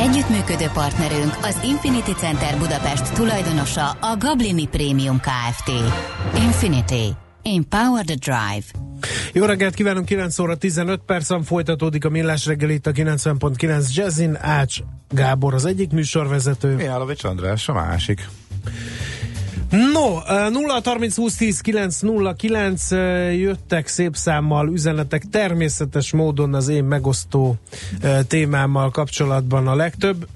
Együttműködő partnerünk az Infinity Center Budapest tulajdonosa a Gablini Premium Kft. Infinity. Empower the Drive. Jó reggelt kívánunk, 9 óra 15 percen folytatódik a Millás reggel itt a 90.9 Jazzin. Ács Gábor az egyik műsorvezető. Mihálovics András a másik. No, 0 30 20 10 9 0 9 jöttek szép számmal üzenetek természetes módon az én megosztó témámmal kapcsolatban a legtöbb,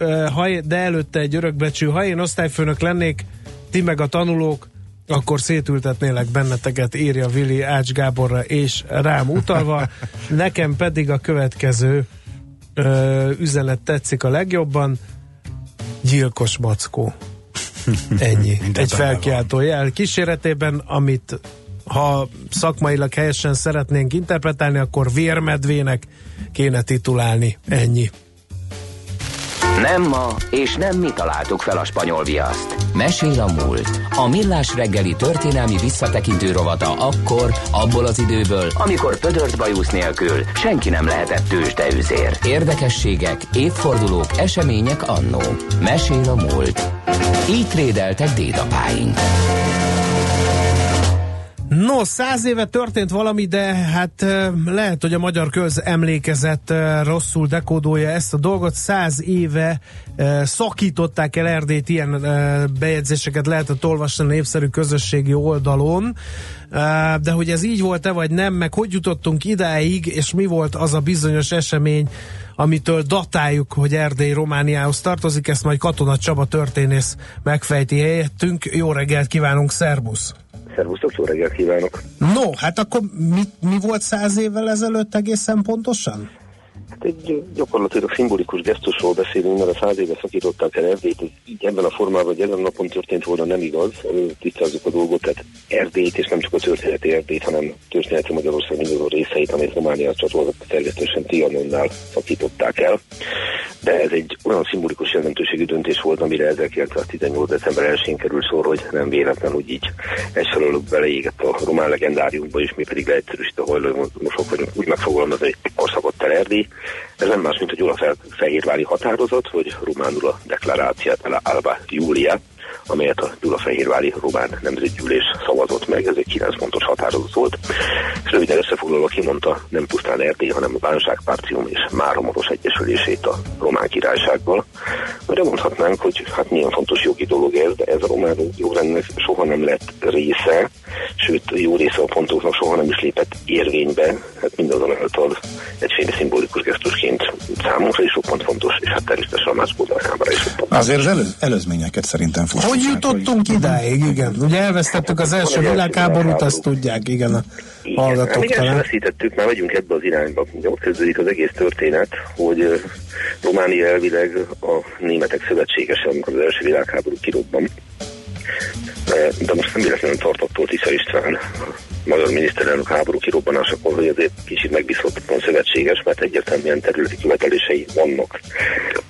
de előtte egy örökbecsű, ha én osztályfőnök lennék, ti meg a tanulók, akkor szétültetnélek benneteket, írja Vili Ács Gáborra és rám utalva. Nekem pedig a következő ö, üzenet tetszik a legjobban. Gyilkos mackó. Ennyi. Egy felkiáltó jel kíséretében, amit ha szakmailag helyesen szeretnénk interpretálni, akkor vérmedvének kéne titulálni. Ennyi. Nem ma, és nem mi találtuk fel a spanyol viaszt. Mesél a múlt. A millás reggeli történelmi visszatekintő rovata akkor, abból az időből, amikor pödört bajusz nélkül senki nem lehetett tőzsdeüzér. Érdekességek, évfordulók, események annó. Mesél a múlt. Így trédeltek dédapáink. No, száz éve történt valami, de hát lehet, hogy a magyar közemlékezet rosszul dekódolja ezt a dolgot. Száz éve szakították el Erdélyt, ilyen bejegyzéseket lehetett olvasni a népszerű közösségi oldalon. De hogy ez így volt-e, vagy nem, meg hogy jutottunk idáig, és mi volt az a bizonyos esemény, amitől datáljuk, hogy Erdély Romániához tartozik, ezt majd Katona Csaba történész megfejti helyettünk. Jó reggelt kívánunk, szervusz! Szervusztok, jó reggelt kívánok! No, hát akkor mi, mi volt száz évvel ezelőtt egészen pontosan? Egy gyakorlatilag szimbolikus gesztusról beszélünk, mert a száz éve szakították el Erdélyt, így ebben a formában, hogy ezen a napon történt volna nem igaz, tisztázzuk a dolgot, tehát Erdélyt, és nem csak a történeti Erdélyt, hanem történeti Magyarország mindazon részeit, amit Románia csatlakozott természetesen Trianonnál szakították el. De ez egy olyan szimbolikus jelentőségű döntés volt, amire 1918. december 1-én kerül sor, hogy nem véletlen, hogy így egyfelől beleégett a román legendáriumba, és mi pedig leegyszerűsítve hajlamos vagyunk úgy megfogalmazni, hogy korszakott el Erdély, ez nem más, mint a Gyulafehérvári határozat, vagy románul a deklaráciát Alba Júlia, amelyet a Gyulafehérvári Román Nemzetgyűlés szavazott meg, ez egy 9 pontos határozat volt, és röviden összefoglalva kimondta nem pusztán Erdély, hanem a Bánságpártium és Máromoros Egyesülését a Román Királysággal. Mert mondhatnánk, hogy hát milyen fontos jogi dolog ez, de ez a román jogrendnek soha nem lett része, sőt jó része a pontoknak soha nem is lépett érvénybe, hát mindazonáltal egyféle szimbolikus gesztusként számunkra is roppant fontos, és hát természetesen a más. Azért az elő, előzményeket szerintem fontos. Hogy jutottunk hogy... idáig, igen. Ugye elvesztettük az első világháborút, azt tudják, igen, a hallgatók talán. Igen, veszítettük, már megyünk ebbe az irányba. Ugye ott kezdődik az egész történet, hogy Románia elvileg a németek szövetségese, amikor az első világháború kirobban de most nem véletlenül tartott Tisza István a magyar miniszterelnök háború kirobbanásakor, hogy azért kicsit megbízhatatlan szövetséges, mert egyértelműen területi követelései vannak.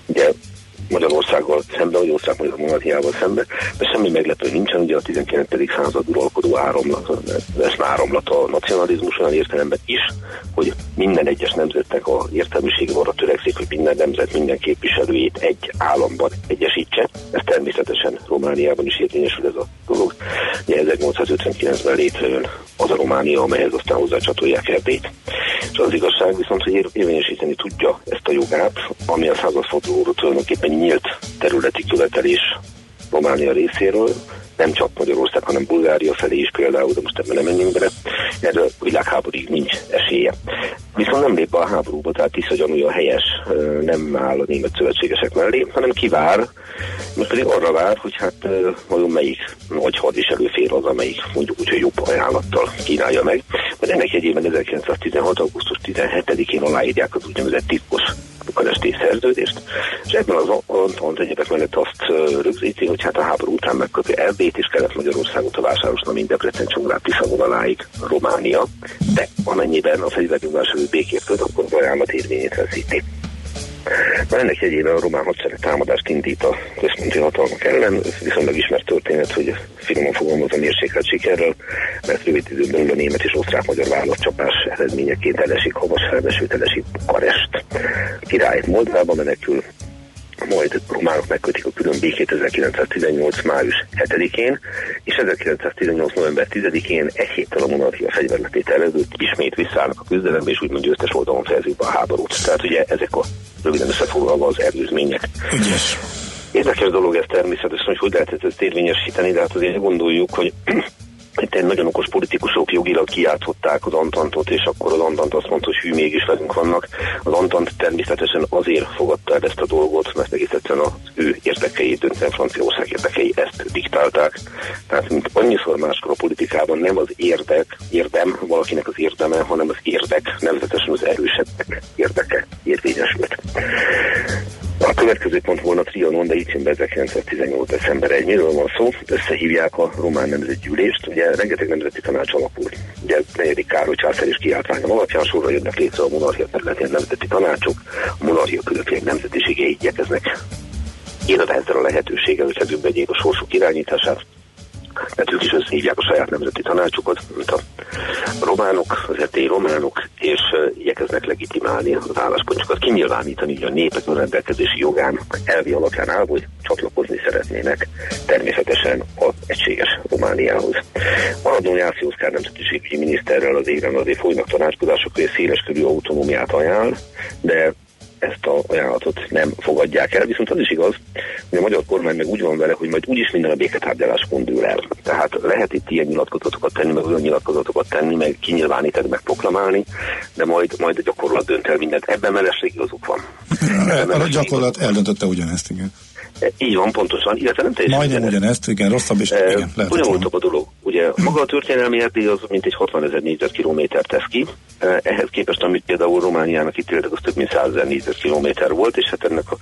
Ugye Magyarországgal szemben, vagy osztrák-magyar monarchiával szemben, de semmi meglepő nincsen, ugye a 19. század uralkodó áramlat, ez áramlat a nacionalizmus olyan értelemben is, hogy minden egyes nemzetnek a értelmisége arra törekszik, hogy minden nemzet minden képviselőjét egy államban egyesítse. Ez természetesen Romániában is érvényesül ez a dolog. Ugye 1859-ben létrejön az a Románia, amelyhez aztán hozzácsatolják Erdélyt. És az igazság viszont, hogy érvényesíteni tudja ezt a jogát, ami a századfordulóra tulajdonképpen nyílt területi követelés Románia részéről, nem csak Magyarország, hanem Bulgária felé is például, de most ebben nem menjünk bele, erre a világháborúig nincs esélye. Viszont nem lép be a háborúba, tehát Tisza gyanúja helyes, nem áll a német szövetségesek mellé, hanem kivár, most pedig arra vár, hogy hát vajon melyik nagy hadviselő fél az, amelyik mondjuk úgy, hogy jobb ajánlattal kínálja meg. Mert ennek jegyében 1916. augusztus 17-én aláírják az úgynevezett titkos bukaresti szerződést, és ebben az Antant egyébek mellett azt rögzíti, hogy hát a háború után megköpi Erdélyt és Kelet-Magyarországot a Vásárosna, mind Debrecen Csongrád Tisza Románia, de amennyiben a fegyvernyugvás békét köt, akkor ajánlat érvényét veszíti. Na ennek jegyében a román hadsereg támadást indít a központi hatalmak ellen. Viszonylag ismert történet, hogy finoman fogalmazva mérsékelt sikerrel, mert rövid időn belül a német és osztrák-magyar válaszcsapás eredményeként elesik havas felvesült elesik Karest. A király Moldába menekül, majd románok megkötik a külön békét 1918. május 7-én, és 1918. november 10-én egy héttel a monarchia fegyverletét előtt ismét visszaállnak a küzdelembe, és úgymond győztes oldalon fejezik be a háborút. Tehát ugye ezek a röviden összefoglalva az előzmények. Ügyes. Érdekes dolog ez természetesen, hogy hogy lehet ezt érvényesíteni, de hát azért gondoljuk, hogy itt egy nagyon okos politikusok jogilag kijátszották az Antantot, és akkor az Antant azt mondta, hogy hű, mégis velünk vannak. Az Antant természetesen azért fogadta el ezt a dolgot, mert egész egyszerűen az ő érdekei, döntően Franciaország érdekei ezt diktálták. Tehát, mint annyiszor máskor a politikában nem az érdek, érdem, valakinek az érdeme, hanem az érdek, nevezetesen az erősebbek érdeke érvényesült. A következő pont volna Trianon, de itt jön be 1918. december 1. Miről van szó? Összehívják a román nemzetgyűlést, ugye rengeteg nemzeti tanács alapul. Ugye negyedik Károly császár is kiáltványom alapján sorra jönnek létre a monarchia területén nemzeti tanácsok, a monarchia különböző nemzetiségei igyekeznek élve ezzel a lehetőséggel, hogy kezükbe a sorsuk irányítását, mert ők is összehívják a saját nemzeti tanácsukat, mint a románok, az etélyi románok, és igyekeznek legitimálni az álláspontjukat, kinyilvánítani a népek rendelkezési jogán elvi alapján áll, hogy csatlakozni szeretnének természetesen az egységes Romániához. Maradó Jászló Oszkár nemzetiségügyi miniszterrel az éven azért folynak tanácskozások, hogy széles körű autonómiát ajánl, de ezt a ajánlatot nem fogadják el. Viszont az is igaz, hogy a magyar kormány meg úgy van vele, hogy majd úgyis minden a béketárgyaláskon dől el. Tehát lehet itt ilyen nyilatkozatokat tenni, meg olyan nyilatkozatokat tenni, meg kinyilvánítani, meg proklamálni, de majd, majd a gyakorlat dönt el mindent. Ebben mellesleg igazuk van. a gyakorlat eldöntötte ugyanezt, igen. Így van, pontosan, illetve nem teljesen. Majdnem ugyanezt, igen, rosszabb is. E, igen, Bonyolultabb a dolog. Ugye maga a történelmi erdély az mint egy 60 ezer négyzetkilométer tesz ki. Ehhez képest, amit például Romániának ítéltek, az több mint 100 ezer négyzetkilométer volt, és hát ennek a,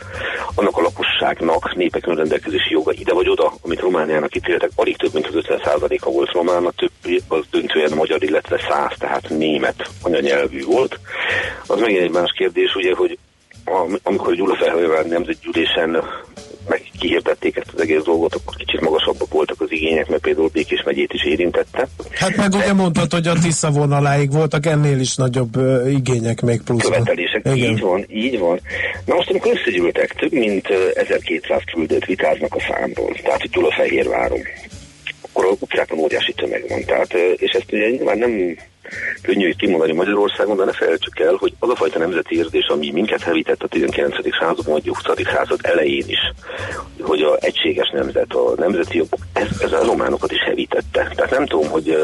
annak a lakosságnak népek rendelkezési joga ide vagy oda, amit Romániának ítéltek, alig több mint az 50%-a volt román, a többi az döntően magyar, illetve száz, tehát német anyanyelvű volt. Az megint egy más kérdés, ugye, hogy amikor Gyula Felhővel nemzetgyűlésen meg kihirdették ezt az egész dolgot, akkor kicsit magasabbak voltak az igények, mert például Békés megyét is érintette. Hát meg ugye mondtad, hogy a Tisza vonaláig voltak ennél is nagyobb uh, igények még plusz. Követelések, Igen. így van, így van. Na most, amikor összegyűltek, több mint 1200 küldött vitáznak a számról, tehát hogy Gyulafehérváron akkor a utcákon óriási tömeg van. Tehát, és ezt ugye nyilván nem könnyű kimondani Magyarországon, de ne felejtsük el, hogy az a fajta nemzeti érzés, ami minket hevített a 19. században, vagy 20. század elején is, hogy a egységes nemzet, a nemzeti jogok, ez, ez a románokat is hevítette. Tehát nem tudom, hogy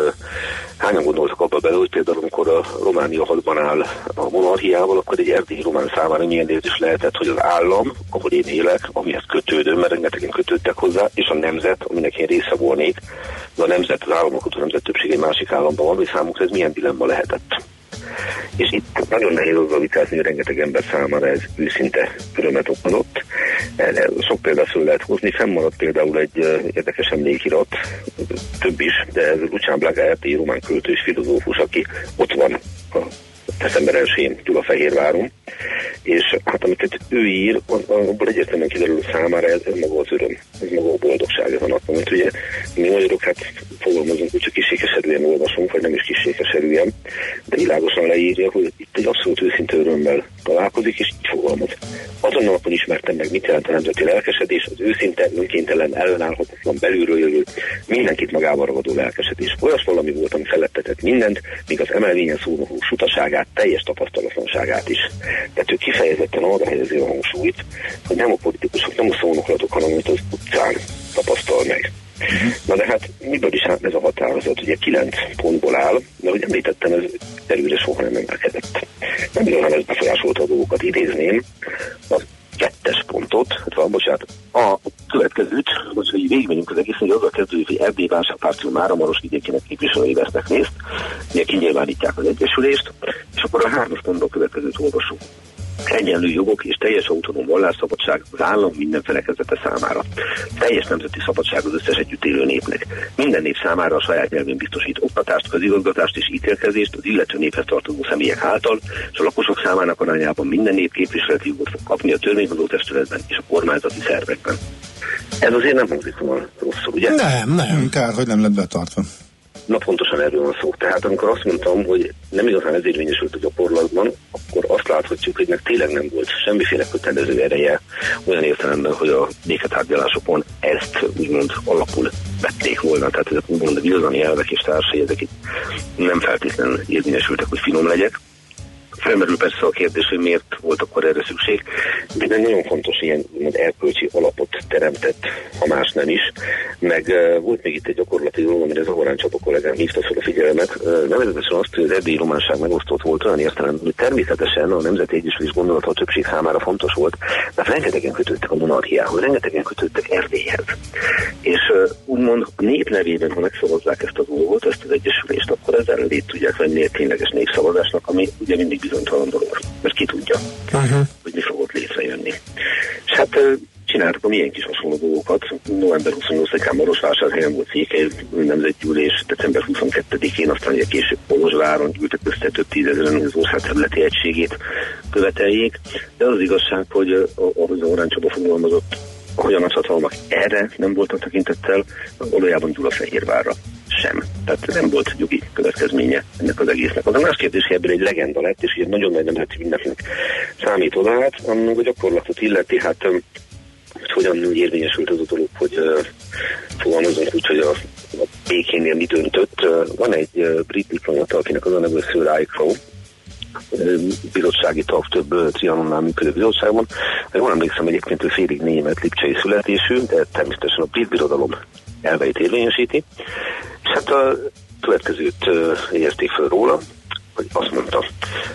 hányan gondoltak abba bele, hogy például amikor a Románia hadban áll a monarchiával, akkor egy erdélyi román számára milyen érzés lehetett, hogy az állam, ahol én élek, amihez kötődöm, mert rengetegen kötődtek hozzá, és a nemzet, aminek én része volnék, de a nemzet, az államok, a nemzet többség egy másik államban van, hogy számukra ez milyen dilemma lehetett. És itt nagyon nehéz azzal vitázni, hogy rengeteg ember számára ez őszinte örömet okozott. Sok példát föl lehet hozni. Fennmaradt például egy érdekes emlékirat, több is, de ez Lucián Blaga RT román költő és filozófus, aki ott van a december 1-én Gyulafehérváron, és hát amiket ő ír, abból egyértelműen kiderül számára ez, ez maga az öröm, ez maga a boldogság ez a nap, amit ugye mi magyarok hát fogalmazunk, hogy csak kisékeserűen olvasunk, vagy nem is kisékeserűen, de világosan leírja, hogy itt egy abszolút őszinte örömmel találkozik, és így fogalmaz. Azon a napon ismertem meg, mit jelent a nemzeti lelkesedés, az őszinte, önkéntelen, ellenállhatatlan, belülről jövő, mindenkit magával ragadó lelkesedés. Olyas valami volt, ami felettetett mindent, míg az emelvényen szóló sutaságát, teljes tapasztalatlanságát is. Tehát ő kifejezetten arra helyezi a hangsúlyt, hogy nem a politikusok, nem a szónoklatok, hanem amit az utcán tapasztal meg. Na de hát miből is állt ez a határozat? Ugye kilenc pontból áll, de ahogy említettem, ez erőre soha nem emelkedett. Nem hanem ez befolyásolta a dolgokat. Idézném az kettes pontot, hát van, bocsánat, a következőt, hogy végigmegyünk az egész, hogy azzal kezdődik, hogy Erdély Vásárpártja már a Maros vidékének képviselői vesznek részt, ugye kinyilvánítják az egyesülést, és akkor a hármas pontban a következőt olvasunk. Egyenlő jogok és teljes autonóm vallásszabadság az állam minden felekezete számára. Teljes nemzeti szabadság az összes együtt élő népnek. Minden nép számára a saját nyelvén biztosít oktatást, közigazgatást és ítélkezést az illető néphez tartozó személyek által, és a lakosok számának arányában minden nép képviseleti jogot fog kapni a törvényhozó testületben és a kormányzati szervekben. Ez azért nem hangzik volna rosszul, ugye? Nem, nem, kár, hogy nem lett betartva. Na pontosan erről van szó. Tehát amikor azt mondtam, hogy nem igazán ez érvényesült a gyakorlatban, akkor azt láthatjuk, hogy meg tényleg nem volt semmiféle kötelező ereje olyan értelemben, hogy a béketárgyalásokon ezt úgymond alapul vették volna. Tehát ezek úgymond a birodalmi elvek és társai, ezek itt nem feltétlenül érvényesültek, hogy finom legyek. Felmerül persze a kérdés, hogy miért volt akkor erre szükség. De nagyon fontos ilyen erkölcsi alapot teremtett, ha más nem is. Meg volt még itt egy gyakorlati dolog, amire Zahorán Csapa kollégám hívta fel a figyelmet. Nevezetesen azt, hogy az erdélyi románság megosztott volt olyan értelemben, hogy természetesen a Nemzeti Egyesülés gondolata a többség számára fontos volt, de rengetegen kötődtek a monarchiához, rengetegen kötődtek Erdélyhez. És úgymond a ha megszavazzák ezt a dolgot, ezt az egyesülést, akkor ezzel lét tudják venni egy tényleges népszavazásnak, ami ugye mindig bizonytalan dolog, mert ki tudja, uh-huh. hogy mi fog ott létrejönni. És hát csináltak a milyen kis hasonló dolgokat. November 28-án Marosvásárhelyen volt székely nemzetgyűlés, december 22-én, aztán ugye később Polozsváron gyűltek össze több tízezeren, hogy az ország területi egységét követeljék. De az igazság, hogy ahogy az Orán Csaba fogalmazott, hogy a nagyhatalmak erre nem voltak tekintettel, valójában Gyulafehérvárra sem. Tehát nem volt jogi következménye ennek az egésznek. Az a más kérdés, hogy ebből egy legenda lett, és ugye nagyon nagy nemzeti mindenkinek számít oda, hát a gyakorlatot illeti, hát hogy hogyan érvényesült az dolog, hogy uh, fogalmazunk úgy, hogy a, a békénél mi döntött. Uh, van egy uh, brit diplomata, akinek az a neve Sir bizottsági tag több trianonnál működő bizottságban. Jól emlékszem egyébként, hogy félig német lipcsei születésű, de természetesen a brit birodalom elveit érvényesíti. És hát a következőt érték föl róla, hogy azt mondta,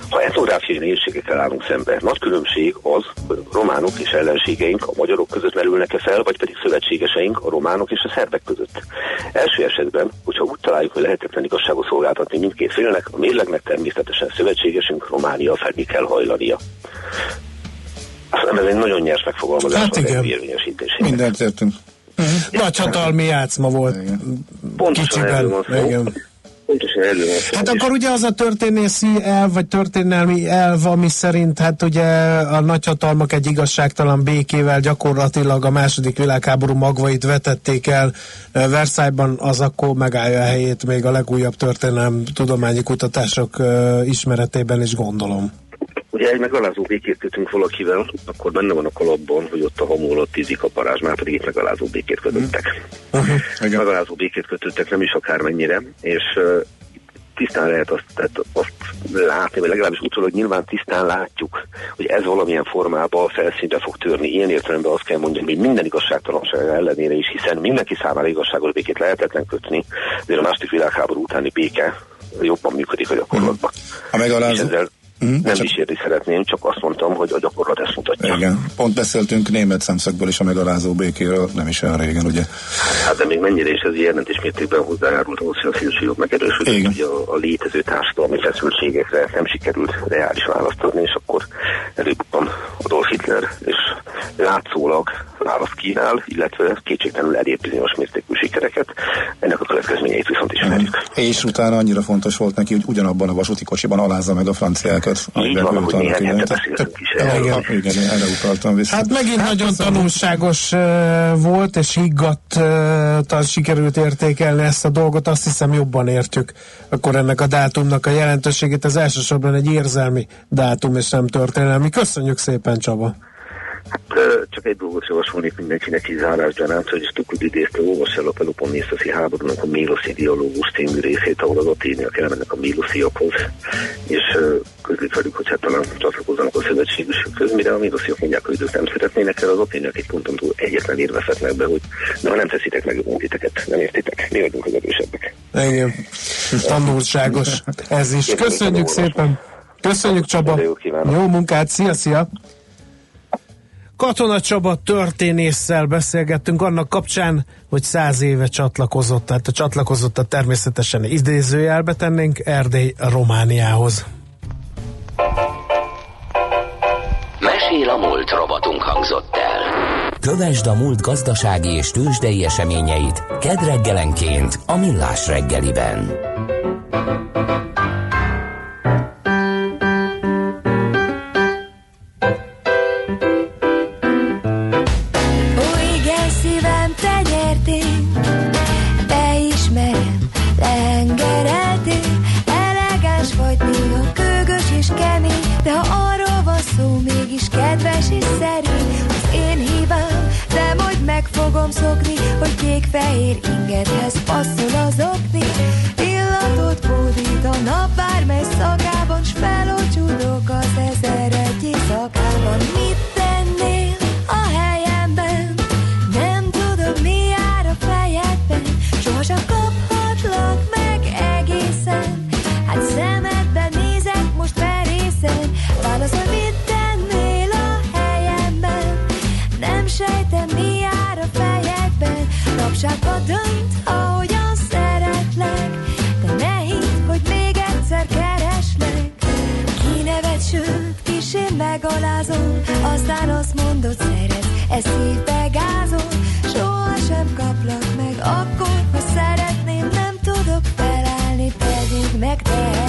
ha etnográfiai nehézségekkel állunk szembe, nagy különbség az, hogy a románok és ellenségeink a magyarok között merülnek-e fel, vagy pedig szövetségeseink a románok és a szerbek között. Első esetben, hogyha úgy találjuk, hogy lehetetlen igazságot szolgáltatni mindkét félnek, a mérlegnek természetesen szövetségesünk Románia felé kell hajlania. Azt ez egy nagyon nyers megfogalmazás hát igen. Mindent értünk. Uh-huh. Nagy hatalmi játszma volt. Pontosan Kicsiben. Igen pontosan elő Hát akkor ugye az a történészi elv, vagy történelmi elv, ami szerint hát ugye a nagyhatalmak egy igazságtalan békével gyakorlatilag a második világháború magvait vetették el Versailles-ban, az akkor megállja a helyét még a legújabb történelem tudományi kutatások ismeretében is gondolom. Ugye egy megalázó békét kötünk valakivel, akkor benne van a kalapban, hogy ott a hamu alatt tízik a parázs, már pedig itt megalázó békét kötöttek. Uh-huh. Megalázó békét kötöttek nem is akármennyire, és uh, tisztán lehet azt, tehát azt látni, vagy legalábbis utólag nyilván tisztán látjuk, hogy ez valamilyen formában felszínre fog törni. Ilyen értelemben azt kell mondjam, hogy minden igazságtalanság ellenére is, hiszen mindenki számára igazságos békét lehetetlen kötni, de a második világháború utáni béke jobban működik a gyakorlatban. A megalázó... Mm, nem csak... kísérni szeretném, csak azt mondtam, hogy a gyakorlat ezt mutatja. Igen, pont beszéltünk német szemszögből is a megalázó békéről, nem is olyan régen, ugye? Hát de még mennyire is ez jelentős mértékben hozzájárult ahhoz, hogy a szélsőjobb megerősödött, hogy a, a létező társadalmi feszültségekre nem sikerült reális választ adni, és akkor előbukkan Adolf Hitler, és látszólag választ kínál, illetve kétségtelenül elér bizonyos mértékű sikereket. Ennek a következményeit viszont ismerjük. Mm. És utána annyira fontos volt neki, hogy ugyanabban a vasúti kocsiban alázza meg a franciákat. Így van, hogy néhány hete beszéltünk is erről. Igen, erre utaltam vissza. Hát megint hát nagyon tanulságos volt, és higgadtan sikerült értékelni ezt a dolgot. Azt hiszem jobban értjük akkor ennek a dátumnak a jelentőségét. Ez elsősorban egy érzelmi dátum, és nem történelmi. Köszönjük szépen, Csaba! Csak egy dolgot javasolnék mindenkinek így zárás gyanánt, hogy Stukud idézte, olvassa el a Peloponnészoszi háborúnak a Méloszi dialógus című részét, ahol az aténiak elmennek a Mélosziakhoz, és közlik velük, hogy hát talán csatlakozzanak a szövetségesükhöz, mire a Mélosziak mondják, hogy ők nem szeretnének el, az aténiak egy ponton túl egyetlen érve be, hogy de ha nem teszitek meg, a titeket, nem értitek, mi vagyunk az erősebbek. Igen, tanulságos ez is. Köszönjük szépen! Köszönjük Csaba! Jó munkát, szia, szia! Katona Csaba történésszel beszélgettünk annak kapcsán, hogy száz éve csatlakozott, tehát a csatlakozott a természetesen idézőjelbe tennénk Erdély Romániához. Mesél a múlt robotunk hangzott el. Kövesd a múlt gazdasági és tőzsdei eseményeit kedd reggelenként a Millás reggeliben. Pedig megtehetném.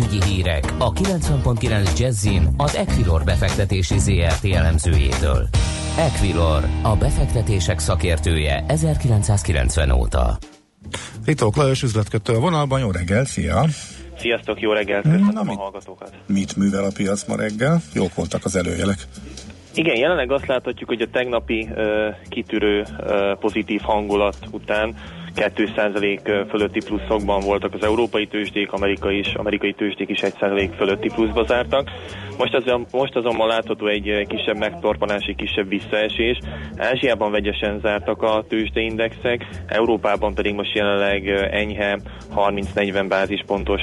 Pénzügyi hírek a 90.9 Jazzin az Equilor befektetési ZRT elemzőjétől. Equilor, a befektetések szakértője 1990 óta. Ritók Lajos üzletkötő a vonalban, jó reggel, szia! Sziasztok, jó reggelt, köszönöm Na, a mit- hallgatókat. Mit művel a piac ma reggel? Jók voltak az előjelek. Igen, jelenleg azt láthatjuk, hogy a tegnapi ö, kitűrő ö, pozitív hangulat után 2% fölötti pluszokban voltak az európai tőzsdék, amerikai, is, amerikai tőzsdék is 1% fölötti pluszba zártak. Most, az, most azonban látható egy kisebb megtorpanás, egy kisebb visszaesés. Ázsiában vegyesen zártak a tőzsdeindexek, Európában pedig most jelenleg enyhe 30-40 bázispontos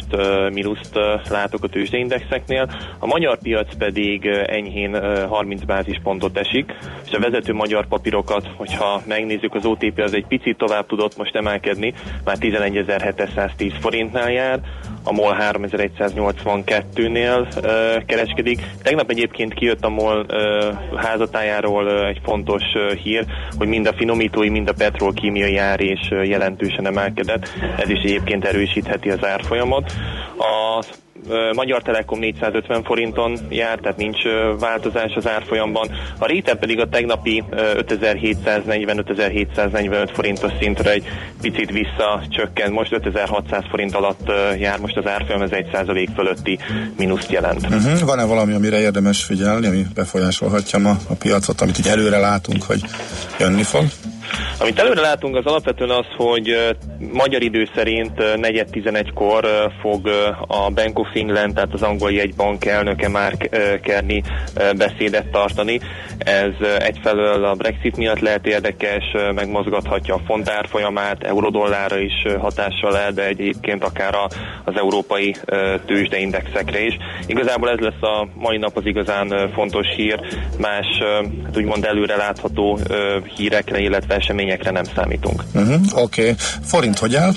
mínuszt eh, látok a tőzsdeindexeknél. A magyar piac pedig enyhén eh, 30 bázispontot esik, és a vezető magyar papírokat, hogyha megnézzük, az OTP az egy picit tovább tudott most emelkedni, már 11.710 forintnál jár, a MOL 3182-nél uh, kereskedik. Tegnap egyébként kijött a MOL uh, házatájáról uh, egy fontos uh, hír, hogy mind a finomítói, mind a petrolkímiai ár is uh, jelentősen emelkedett. Ez is egyébként erősítheti az árfolyamot. A Magyar Telekom 450 forinton jár, tehát nincs változás az árfolyamban. A réten pedig a tegnapi ö, 5740-5745 forintos szintre egy picit visszacsökkent. Most 5600 forint alatt jár most az árfolyam, ez 1% fölötti mínuszt jelent. Uh-huh. Van-e valami, amire érdemes figyelni, ami befolyásolhatja ma a piacot, amit így előre látunk, hogy jönni fog? Amit előre látunk az alapvetően az, hogy magyar idő szerint 4.11-kor fog a Bank of England, tehát az angol jegybank elnöke már Kerni beszédet tartani. Ez egyfelől a Brexit miatt lehet érdekes, megmozgathatja a fontár folyamát, eurodollára is hatással lehet, de egyébként akár az európai tőzsdeindexekre is. Igazából ez lesz a mai nap az igazán fontos hír, más hát úgymond előre látható hírekre, illetve eseményekre nem számítunk. Uh-huh, Oké. Okay. Forint hogy áll?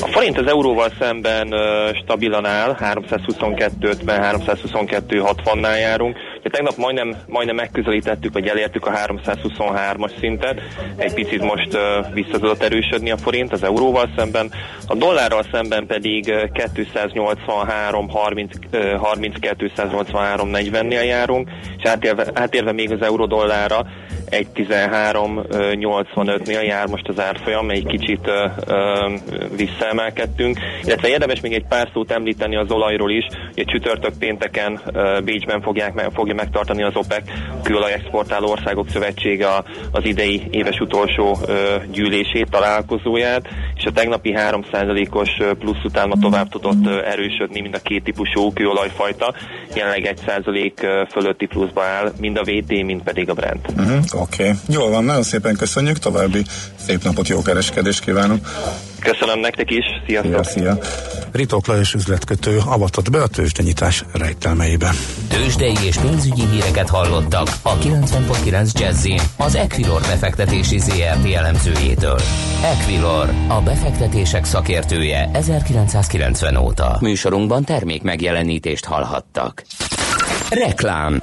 A forint az euróval szemben stabilan áll, 322-50, 322-60-nál járunk. Ugye tegnap majdnem, majdnem megközelítettük, vagy elértük a 323-as szintet. Egy picit most uh, vissza tudott erősödni a forint az euróval szemben. A dollárral szemben pedig uh, 283, 30, uh, 32, 283, 40-nél járunk, és átérve, átérve még az euró-dollárra 1.13.85-nél jár most az árfolyam, egy kicsit visszaemelkedtünk, illetve érdemes még egy pár szót említeni az olajról is, hogy csütörtök pénteken Bécsben fogják, fogja megtartani az OPEC, kőolaj exportáló országok szövetsége az idei éves utolsó gyűlését, találkozóját, és a tegnapi 3%-os plusz után ma tovább tudott erősödni mind a két típusú kőolajfajta, jelenleg 1% fölötti pluszba áll, mind a VT, mind pedig a Brent. Uh-huh. Oké, okay. jól van, nagyon szépen köszönjük, további szép napot, jó kereskedést kívánok! Köszönöm nektek is, sziasztok! Szia, szia. Ritok Lajos üzletkötő avatott be a tőzsdenyítás rejtelmeibe. Tőzsdei és pénzügyi híreket hallottak a 90.9 jazz az Equilor befektetési ZRT elemzőjétől. Equilor, a befektetések szakértője 1990 óta. Műsorunkban termék megjelenítést hallhattak. Reklám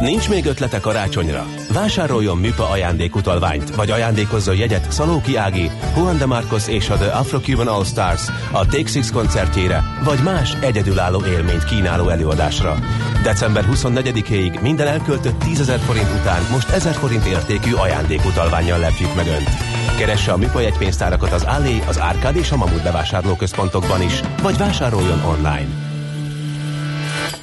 Nincs még ötlete karácsonyra? Vásároljon műpa ajándékutalványt, vagy ajándékozzon jegyet Szalóki Ági, Juan de Marcos és a The Afro-Cuban All Stars a Take Six koncertjére, vagy más egyedülálló élményt kínáló előadásra. December 24-ig minden elköltött 10 000 forint után most 1000 forint értékű ajándékutalványjal lepjük meg Önt. Keresse a műpa jegypénztárakat az Allé, az Árkád és a Mamut bevásárlóközpontokban is, vagy vásároljon online.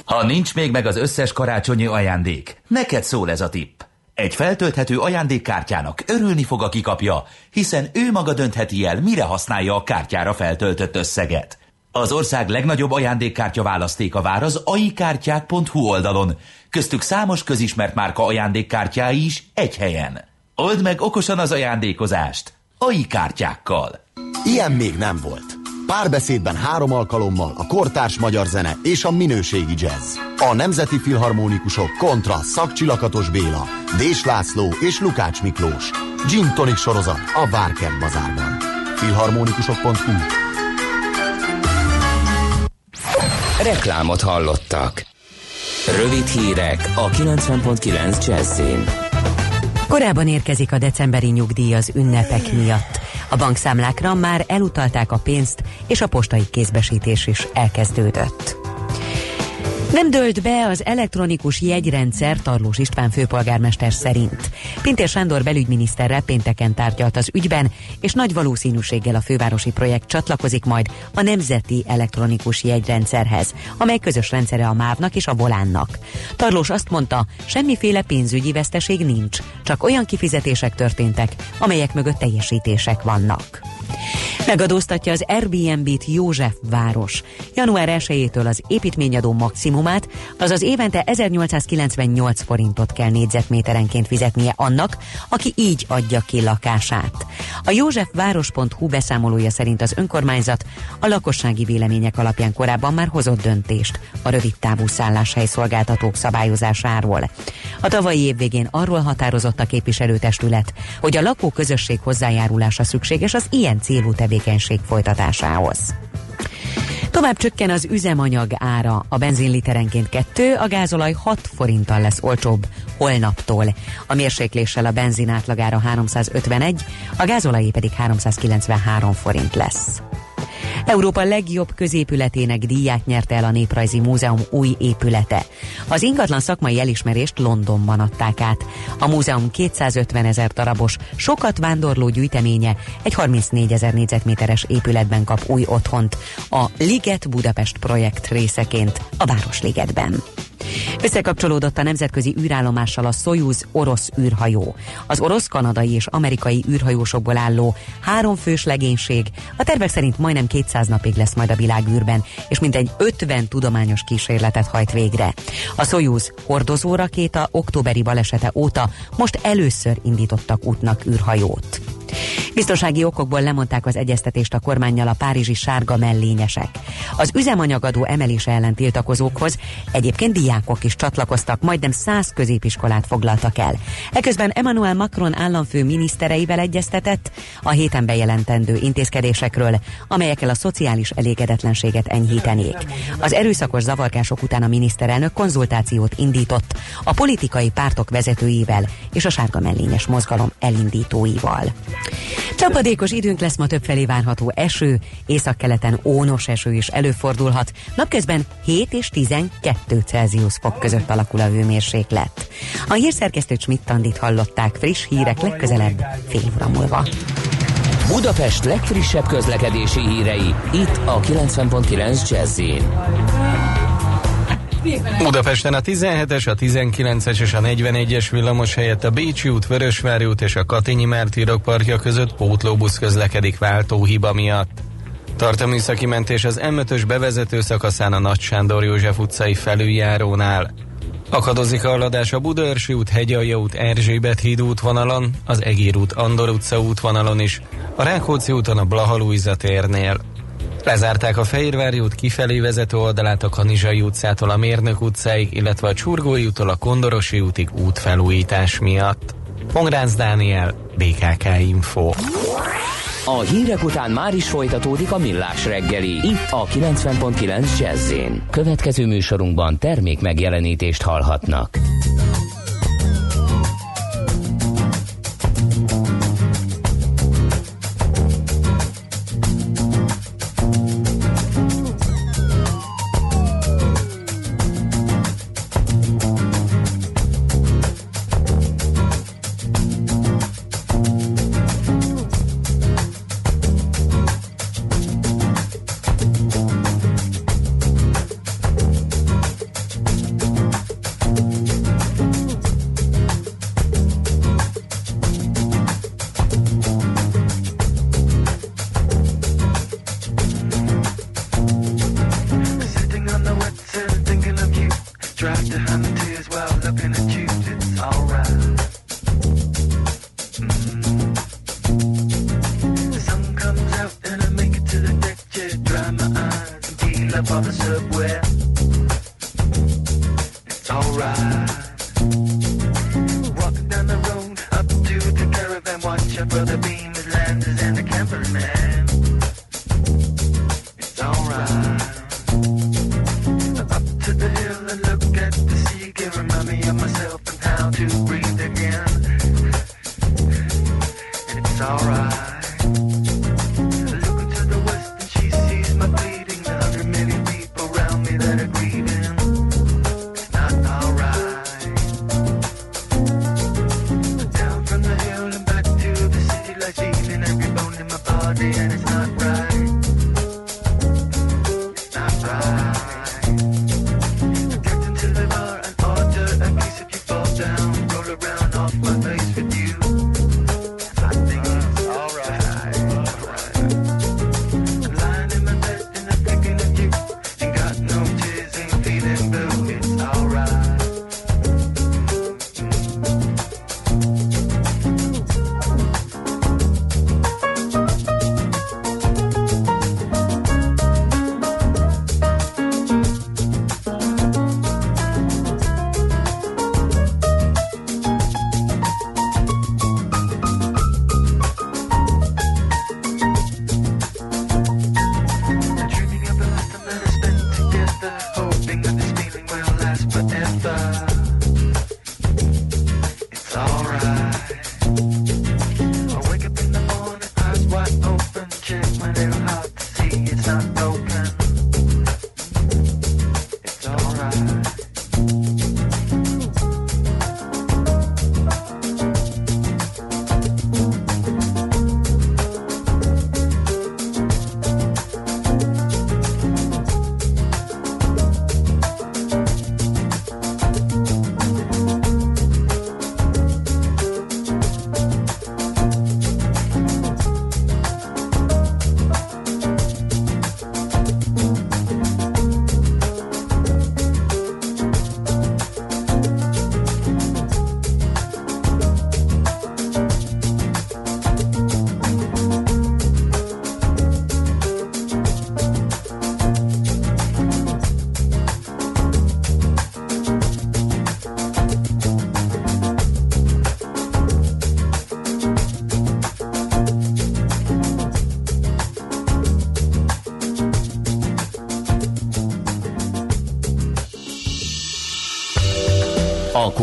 Ha nincs még meg az összes karácsonyi ajándék, neked szól ez a tipp. Egy feltölthető ajándékkártyának örülni fog, aki kapja, hiszen ő maga döntheti el, mire használja a kártyára feltöltött összeget. Az ország legnagyobb ajándékkártya választéka vár az aikártyák.hu oldalon, köztük számos közismert márka ajándékkártyái is egy helyen. Old meg okosan az ajándékozást, AI kártyákkal. Ilyen még nem volt. Párbeszédben három alkalommal a kortárs magyar zene és a minőségi jazz. A Nemzeti Filharmonikusok kontra Szakcsilakatos Béla, Dés László és Lukács Miklós. Gin Tonic sorozat a Várkert bazárban. Filharmonikusok.hu Reklámot hallottak. Rövid hírek a 90.9 Jazzin. Korábban érkezik a decemberi nyugdíj az ünnepek miatt. A bankszámlákra már elutalták a pénzt, és a postai kézbesítés is elkezdődött. Nem dölt be az elektronikus jegyrendszer Tarlós István főpolgármester szerint. Pintér Sándor belügyminiszterrel pénteken tárgyalt az ügyben, és nagy valószínűséggel a fővárosi projekt csatlakozik majd a Nemzeti Elektronikus Jegyrendszerhez, amely közös rendszere a MÁV-nak és a Volánnak. Tarlós azt mondta, semmiféle pénzügyi veszteség nincs, csak olyan kifizetések történtek, amelyek mögött teljesítések vannak. Megadóztatja az Airbnb-t József város. Január 1-től az építményadó maximumát, azaz évente 1898 forintot kell négyzetméterenként fizetnie annak, aki így adja ki lakását. A józsefváros.hu beszámolója szerint az önkormányzat a lakossági vélemények alapján korábban már hozott döntést a rövid távú szálláshely szolgáltatók szabályozásáról. A tavalyi év végén arról határozott a képviselőtestület, hogy a lakóközösség hozzájárulása szükséges az ilyen célú tevékenység folytatásához. Tovább csökken az üzemanyag ára, a benzinliterenként 2, a gázolaj 6 forinttal lesz olcsóbb holnaptól. A mérsékléssel a benzin átlagára 351, a gázolajé pedig 393 forint lesz. Európa legjobb középületének díját nyerte el a Néprajzi Múzeum új épülete. Az ingatlan szakmai elismerést Londonban adták át. A múzeum 250 ezer darabos, sokat vándorló gyűjteménye egy 34 ezer négyzetméteres épületben kap új otthont, a Liget Budapest projekt részeként a Városligetben. Összekapcsolódott a nemzetközi űrállomással a Soyuz orosz űrhajó. Az orosz, kanadai és amerikai űrhajósokból álló három fős legénység a tervek szerint majdnem 200 napig lesz majd a világűrben, és mintegy 50 tudományos kísérletet hajt végre. A Soyuz hordozó rakéta októberi balesete óta most először indítottak útnak űrhajót. Biztonsági okokból lemondták az egyeztetést a kormányjal a párizsi sárga mellényesek. Az üzemanyagadó emelése ellen tiltakozókhoz egyébként diákok is csatlakoztak, majdnem száz középiskolát foglaltak el. Eközben Emmanuel Macron államfő minisztereivel egyeztetett a héten bejelentendő intézkedésekről, amelyekkel a szociális elégedetlenséget enyhítenék. Az erőszakos zavarkások után a miniszterelnök konzultációt indított a politikai pártok vezetőivel és a sárga mellényes mozgalom elindítóival. Csapadékos időnk lesz ma többfelé várható eső, északkeleten ónos eső is előfordulhat, napközben 7 és 12 Celsius fok között alakul a hőmérséklet. A hírszerkesztő Schmidt-Tandit hallották friss hírek legközelebb fél óra múlva. Budapest legfrissebb közlekedési hírei, itt a 90.9 jazz Budapesten a 17-es, a 19-es és a 41-es villamos helyett a Bécsi út, Vörösvári út és a Katinyi Mártírok parkja között pótlóbusz közlekedik váltóhiba miatt. Tart a műszaki mentés az M5-ös bevezető szakaszán a Nagy Sándor József utcai felüljárónál. Akadozik a haladás a Budaörsi út, Hegyalja út, Erzsébet híd útvonalon, az Egér út, Andor utca útvonalon is, a Rákóczi úton a Blahalújza térnél. Lezárták a Fehérvári út kifelé vezető oldalát a Kanizsai utcától a Mérnök utcáig, illetve a Csurgói úttól a Kondorosi útig útfelújítás miatt. Pongránc Dániel, BKK Info. A hírek után már is folytatódik a millás reggeli, itt a 90.9 jazz Következő műsorunkban termék megjelenítést hallhatnak.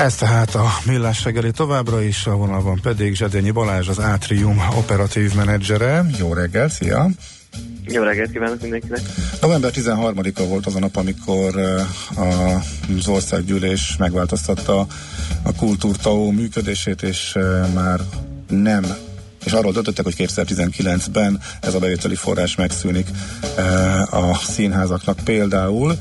Ez tehát a millás reggeli továbbra is, a vonalban pedig Zsedényi Balázs, az Átrium operatív menedzsere. Jó reggel, szia! Jó reggelt kívánok mindenkinek! November 13-a volt az a nap, amikor az országgyűlés megváltoztatta a kultúrtau működését, és már nem és arról döntöttek, hogy 2019-ben ez a bevételi forrás megszűnik a színházaknak például.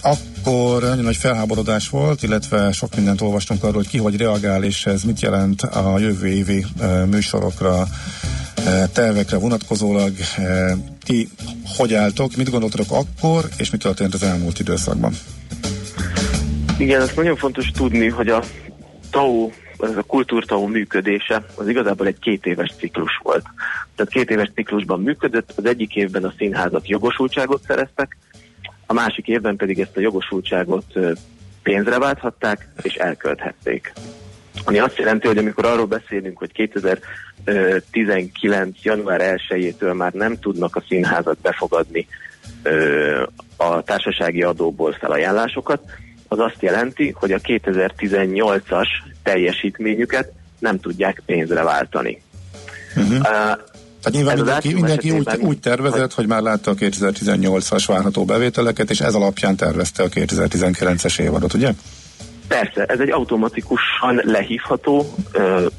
Akkor nagyon nagy felháborodás volt, illetve sok mindent olvastunk arról, hogy ki hogy reagál, és ez mit jelent a jövő évi műsorokra, tervekre vonatkozólag. Ti hogy álltok, mit gondoltok akkor, és mi történt az elmúlt időszakban? Igen, ez nagyon fontos tudni, hogy a TAU ez a kultúrtau működése az igazából egy két éves ciklus volt. Tehát két éves ciklusban működött, az egyik évben a színházak jogosultságot szereztek, a másik évben pedig ezt a jogosultságot pénzre válthatták és elkölthették. Ami azt jelenti, hogy amikor arról beszélünk, hogy 2019. január 1-től már nem tudnak a színházak befogadni a társasági adóból felajánlásokat, az azt jelenti, hogy a 2018-as teljesítményüket nem tudják pénzre váltani. Uh-huh. Tehát nyilván mindenki, mindenki úgy, úgy tervezett, hogy... hogy már látta a 2018-as várható bevételeket, és ez alapján tervezte a 2019-es évadot, ugye? Persze, ez egy automatikusan lehívható,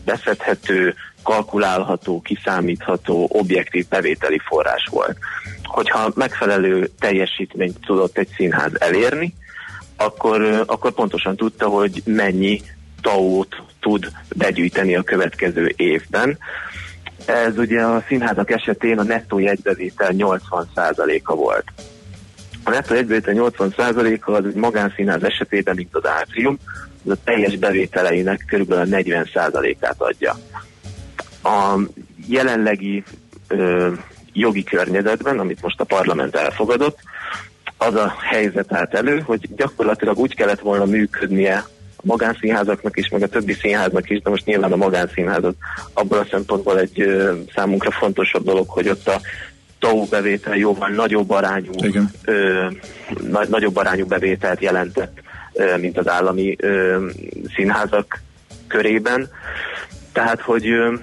beszedhető, kalkulálható, kiszámítható, objektív bevételi forrás volt. Hogyha megfelelő teljesítményt tudott egy színház elérni, akkor, akkor pontosan tudta, hogy mennyi tau tud begyűjteni a következő évben. Ez ugye a színházak esetén a nettó jegybevétel 80%-a volt. A nettó jegybevétel 80%-a az egy magánszínház esetében, mint az átrium, az a teljes bevételeinek körülbelül a 40%-át adja. A jelenlegi ö, jogi környezetben, amit most a parlament elfogadott, az a helyzet állt elő, hogy gyakorlatilag úgy kellett volna működnie magánszínházaknak is, meg a többi színháznak is, de most nyilván a magánszínházat abból a szempontból egy ö, számunkra fontosabb dolog, hogy ott a TAU bevétel jóval nagyobb arányú, ö, nagy, nagyobb arányú bevételt jelentett, ö, mint az állami ö, színházak körében. Tehát, hogy ö,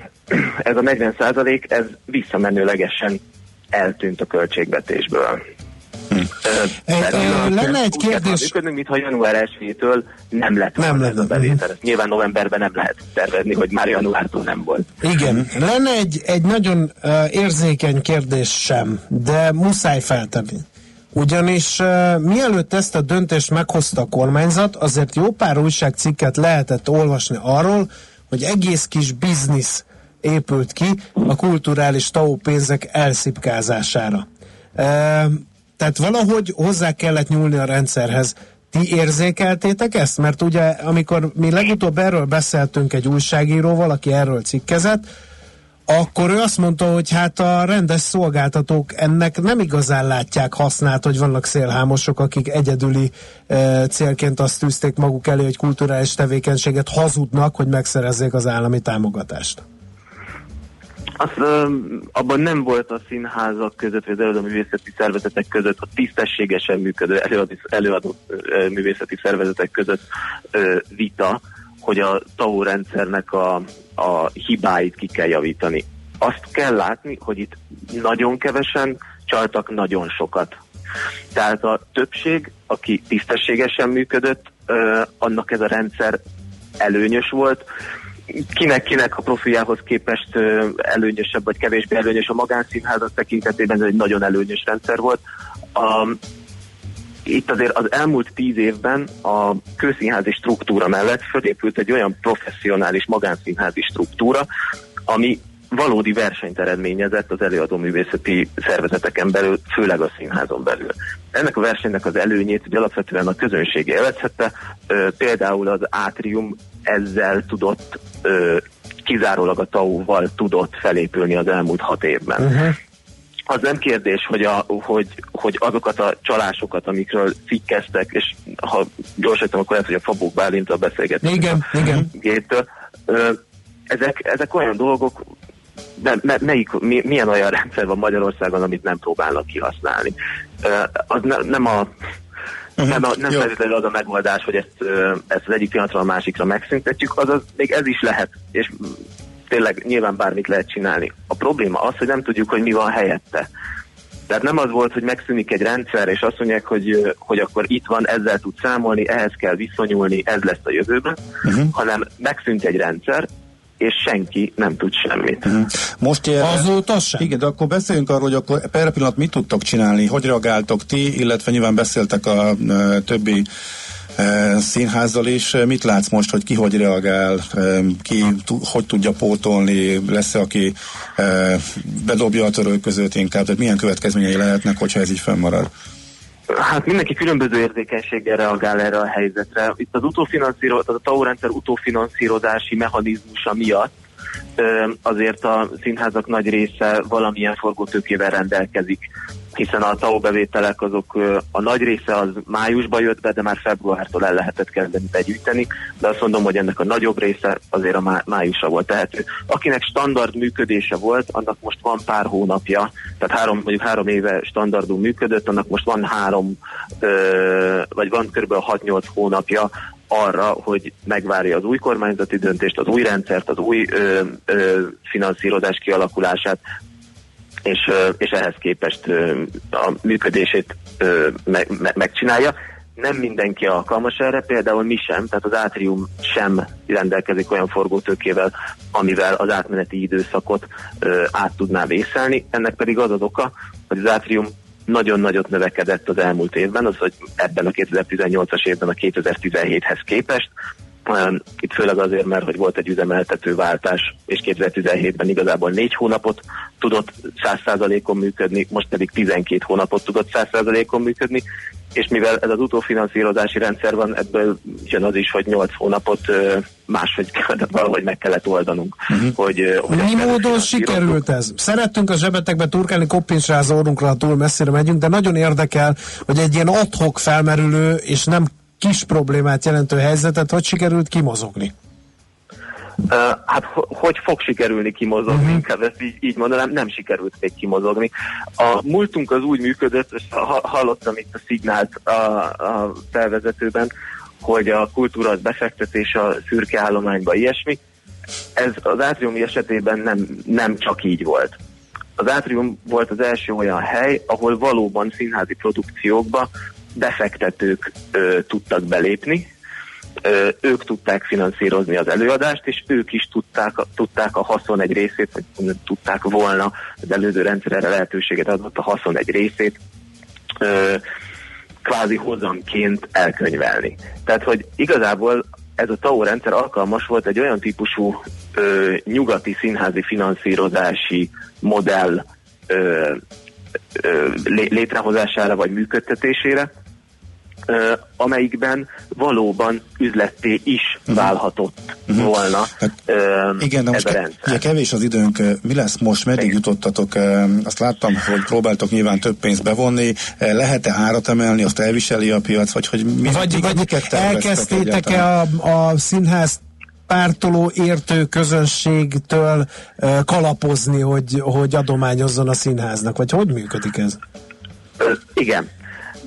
ez a 40 százalék, ez visszamenőlegesen eltűnt a költségvetésből. Lenne egy kérdés... Működünk, mintha január 1-től nem lett nem lett ez a bevétel. Nyilván novemberben nem lehet tervezni, hogy már januártól nem volt. Igen. Lenne egy, egy nagyon uh, érzékeny kérdés sem, de muszáj feltenni. Ugyanis uh, mielőtt ezt a döntést meghozta a kormányzat, azért jó pár újságcikket lehetett olvasni arról, hogy egész kis biznisz épült ki a kulturális TAO pénzek elszipkázására. Uh, tehát valahogy hozzá kellett nyúlni a rendszerhez. Ti érzékeltétek ezt? Mert ugye, amikor mi legutóbb erről beszéltünk egy újságíróval, aki erről cikkezett, akkor ő azt mondta, hogy hát a rendes szolgáltatók ennek nem igazán látják hasznát, hogy vannak szélhámosok, akik egyedüli e, célként azt tűzték maguk elé, hogy kulturális tevékenységet hazudnak, hogy megszerezzék az állami támogatást. Az, abban nem volt a színházak között, vagy az előadó művészeti szervezetek között, a tisztességesen működő előadó, előadó művészeti szervezetek között vita, hogy a TAO rendszernek a, a hibáit ki kell javítani. Azt kell látni, hogy itt nagyon kevesen csaltak nagyon sokat. Tehát a többség, aki tisztességesen működött, annak ez a rendszer előnyös volt, kinek-kinek a profiához képest előnyösebb vagy kevésbé előnyös a magánszínházak tekintetében, ez egy nagyon előnyös rendszer volt. A, itt azért az elmúlt tíz évben a közszínházi struktúra mellett fölépült egy olyan professzionális magánszínházi struktúra, ami valódi versenyt eredményezett az előadó művészeti szervezeteken belül, főleg a színházon belül. Ennek a versenynek az előnyét hogy alapvetően a közönség élvezhette, például az Átrium ezzel tudott kizárólag a TAU-val tudott felépülni az elmúlt hat évben. Uh-huh. Az nem kérdés, hogy, a, hogy, hogy azokat a csalásokat, amikről cikkeztek, és ha gyorsítom, akkor lehet, hogy a Fabó Bálintal beszélgetünk. Igen, igen. Gétől, ezek, ezek olyan dolgok, de me, melyik, mi, milyen olyan rendszer van Magyarországon, amit nem próbálnak kihasználni. Az ne, nem a Uh-huh. Nem, nem feltétlenül az a megoldás, hogy ezt, ezt az egyik pillanatra a másikra megszüntetjük, azaz még ez is lehet, és tényleg nyilván bármit lehet csinálni. A probléma az, hogy nem tudjuk, hogy mi van helyette. Tehát nem az volt, hogy megszűnik egy rendszer, és azt mondják, hogy, hogy akkor itt van, ezzel tud számolni, ehhez kell viszonyulni, ez lesz a jövőben, uh-huh. hanem megszűnt egy rendszer, és senki nem tud semmit. Uh-huh. Most ér, Azóta sem? Igen, de akkor beszéljünk arról, hogy akkor per pillanat mit tudtok csinálni, hogy reagáltok ti, illetve nyilván beszéltek a, többi e, színházzal is. Mit látsz most, hogy ki hogy reagál, e, ki t- hogy tudja pótolni, lesz-e, aki e, bedobja a törőközőt inkább, tehát milyen következményei lehetnek, hogyha ez így fennmarad? Hát mindenki különböző érzékenységgel reagál erre a helyzetre. Itt az utófinanszírozás, a TAO rendszer utófinanszírozási mechanizmusa miatt azért a színházak nagy része valamilyen forgótőkével rendelkezik hiszen a TAO bevételek azok a nagy része az májusba jött be, de már februártól el lehetett kezdeni begyűjteni, de azt mondom, hogy ennek a nagyobb része azért a má- májusra volt tehető. Akinek standard működése volt, annak most van pár hónapja, tehát három, mondjuk három éve standardú működött, annak most van három, vagy van kb. 6-8 hónapja, arra, hogy megvárja az új kormányzati döntést, az új rendszert, az új ö, ö, finanszírozás kialakulását, és, és ehhez képest a működését meg, meg, megcsinálja. Nem mindenki alkalmas erre, például mi sem, tehát az átrium sem rendelkezik olyan forgótőkével, amivel az átmeneti időszakot át tudná vészelni. Ennek pedig az az oka, hogy az átrium nagyon nagyot növekedett az elmúlt évben, az, hogy ebben a 2018-as évben a 2017-hez képest, itt főleg azért, mert hogy volt egy üzemeltető váltás, és 2017-ben igazából négy hónapot tudott 100%-on működni, most pedig 12 hónapot tudott 100%-on működni, és mivel ez az utófinanszírozási rendszer van, ebből jön az is, hogy 8 hónapot máshogy valahogy meg kellett oldanunk. Uh-huh. Hogy, hogy Mi módon sikerült ez? Szerettünk a zsebetekbe turkálni, koppints rá az orrunkra, ha túl messzire megyünk, de nagyon érdekel, hogy egy ilyen adhok felmerülő és nem kis problémát jelentő helyzetet hogy sikerült kimozogni? Uh, hát hogy fog sikerülni kimozogni, uh-huh. inkább ezt így, így mondanám, nem sikerült még kimozogni. A múltunk az úgy működött, és hallottam itt a szignált a, a felvezetőben, hogy a kultúra az befektetés a szürke állományba, ilyesmi. Ez az átriumi esetében nem, nem csak így volt. Az átrium volt az első olyan hely, ahol valóban színházi produkciókba befektetők ö, tudtak belépni, ö, ők tudták finanszírozni az előadást, és ők is tudták, tudták a haszon egy részét, vagy tudták volna, az előző rendszer erre lehetőséget adott a haszon egy részét ö, kvázi hozamként elkönyvelni. Tehát, hogy igazából ez a TAO rendszer alkalmas volt egy olyan típusú ö, nyugati színházi finanszírozási modell ö, létrehozására vagy működtetésére, amelyikben valóban üzletté is uh-huh. válhatott uh-huh. volna hát, Igen, de most ez a rendszer. Ugye kevés az időnk, mi lesz most, meddig Igen. jutottatok? Azt láttam, hogy próbáltok nyilván több pénzt bevonni, lehet-e árat emelni, azt elviseli a piac, vagy hogy mi, vagy, vagy elkezdtétek-e a, a színház pártoló értő közönségtől uh, kalapozni, hogy, hogy adományozzon a színháznak, vagy hogy működik ez? Uh, igen.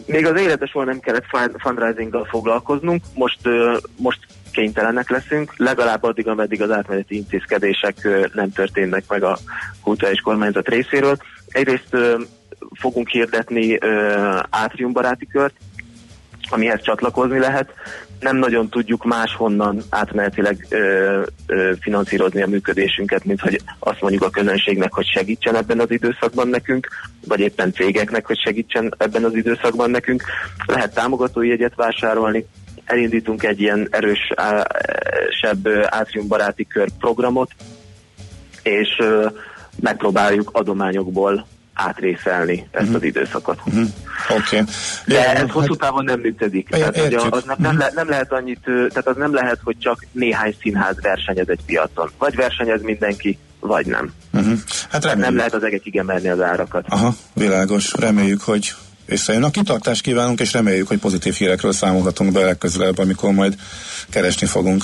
Még az életesről nem kellett fundraisinggal foglalkoznunk, most, most kénytelenek leszünk, legalább addig, ameddig az átmeneti intézkedések nem történnek meg a kulturális kormányzat részéről. Egyrészt fogunk hirdetni átriumbaráti kört, amihez csatlakozni lehet. Nem nagyon tudjuk máshonnan átmenetileg ö, ö, finanszírozni a működésünket, mint hogy azt mondjuk a közönségnek, hogy segítsen ebben az időszakban nekünk, vagy éppen cégeknek, hogy segítsen ebben az időszakban nekünk. Lehet támogatói jegyet vásárolni, elindítunk egy ilyen erősebb átriumbaráti kör programot, és ö, megpróbáljuk adományokból átrészelni ezt uh-huh. az időszakot. Oké. Okay. De ja, ez hát, hosszú távon nem működik. Tehát, hogy az nem, nem, le, nem lehet annyit, tehát az nem lehet, hogy csak néhány színház versenyez egy piacon. Vagy versenyez mindenki, vagy nem. Uh-huh. Hát reméljük. nem lehet az egekig emelni az árakat. Aha, világos. Reméljük, hogy összejön. A kitartást kívánunk, és reméljük, hogy pozitív hírekről számolhatunk be legközelebb, amikor majd keresni fogunk.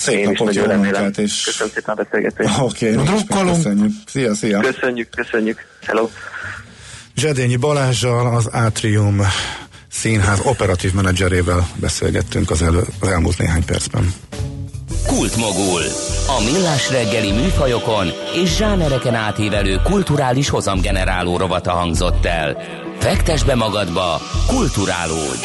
Szép Én napot, jó munkát, és... Köszönöm szépen a beszélgetést. Oké, okay, köszönjük. Szia, szia. Köszönjük, köszönjük. Hello. Zsedényi Balázsjal az Atrium színház operatív menedzserével beszélgettünk az, elő, az elmúlt néhány percben. Kultmogul. A millás reggeli műfajokon és zsánereken átívelő kulturális hozamgeneráló rovata hangzott el. Fektes be magadba, kulturálódj!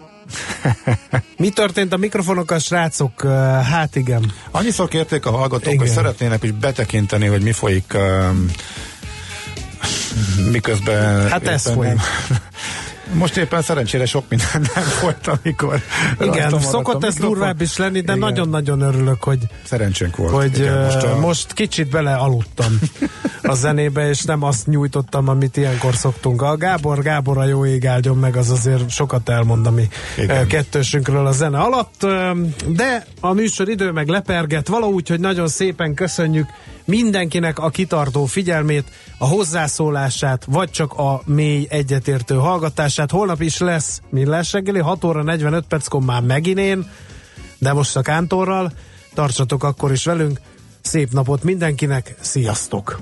Mi történt a mikrofonokkal, srácok? Hát igen. Annyiszor kérték a hallgatók, igen. hogy szeretnének is betekinteni, hogy mi folyik um, miközben... Hát ez folyik. Most éppen szerencsére sok minden nem volt, amikor Igen, szokott ez durvább is lenni, de nagyon-nagyon örülök, hogy szerencsénk volt. Hogy Igen, most, a... most kicsit bele aludtam a zenébe, és nem azt nyújtottam, amit ilyenkor szoktunk. A Gábor, Gábor a jó ég áldjon meg, az azért sokat elmond mi Igen. kettősünkről a zene alatt, de a műsor idő meg leperget valahogy, hogy nagyon szépen köszönjük mindenkinek a kitartó figyelmét, a hozzászólását, vagy csak a mély egyetértő hallgatását. Holnap is lesz millás reggeli, 6 óra 45 perckor már megint én, de most a kántorral. Tartsatok akkor is velünk. Szép napot mindenkinek, sziasztok!